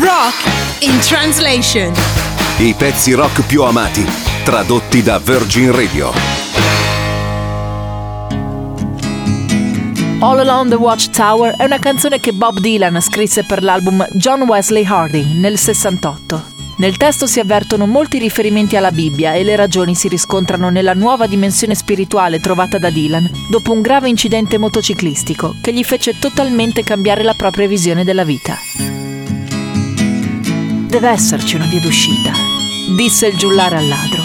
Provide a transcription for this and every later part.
Rock in translation. I pezzi rock più amati, tradotti da Virgin Radio. All Along the Watchtower è una canzone che Bob Dylan scrisse per l'album John Wesley Harding nel 68. Nel testo si avvertono molti riferimenti alla Bibbia e le ragioni si riscontrano nella nuova dimensione spirituale trovata da Dylan dopo un grave incidente motociclistico che gli fece totalmente cambiare la propria visione della vita. Deve esserci una via d'uscita, disse il giullare al ladro.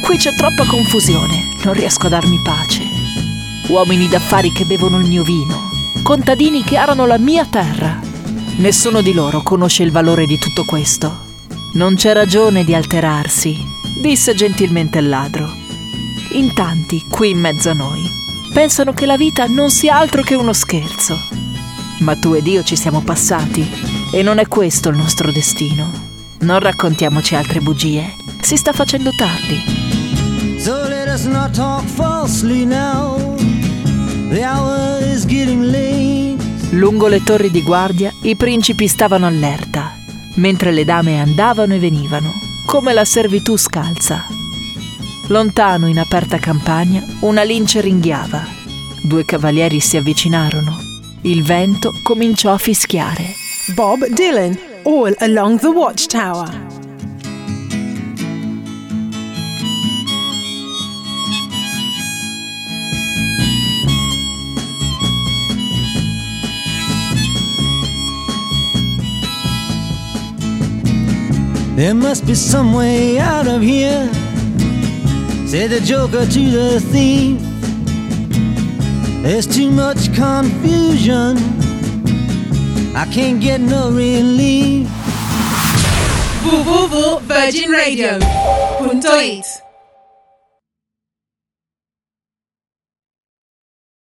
Qui c'è troppa confusione, non riesco a darmi pace. Uomini d'affari che bevono il mio vino, contadini che arano la mia terra. Nessuno di loro conosce il valore di tutto questo. Non c'è ragione di alterarsi, disse gentilmente il ladro. In tanti, qui in mezzo a noi, pensano che la vita non sia altro che uno scherzo. Ma tu ed io ci siamo passati e non è questo il nostro destino. Non raccontiamoci altre bugie. Si sta facendo tardi. So let us not talk falsely now. The hour is getting late. Lungo le torri di guardia i principi stavano allerta mentre le dame andavano e venivano, come la servitù scalza. Lontano in aperta campagna una lince ringhiava. Due cavalieri si avvicinarono. Il vento cominciò a fischiare. Bob Dylan, All Along the Watchtower. There must be some way out of here, said the joker to the thief. There's too much confusion, I can't get no relief. www.virginradio.it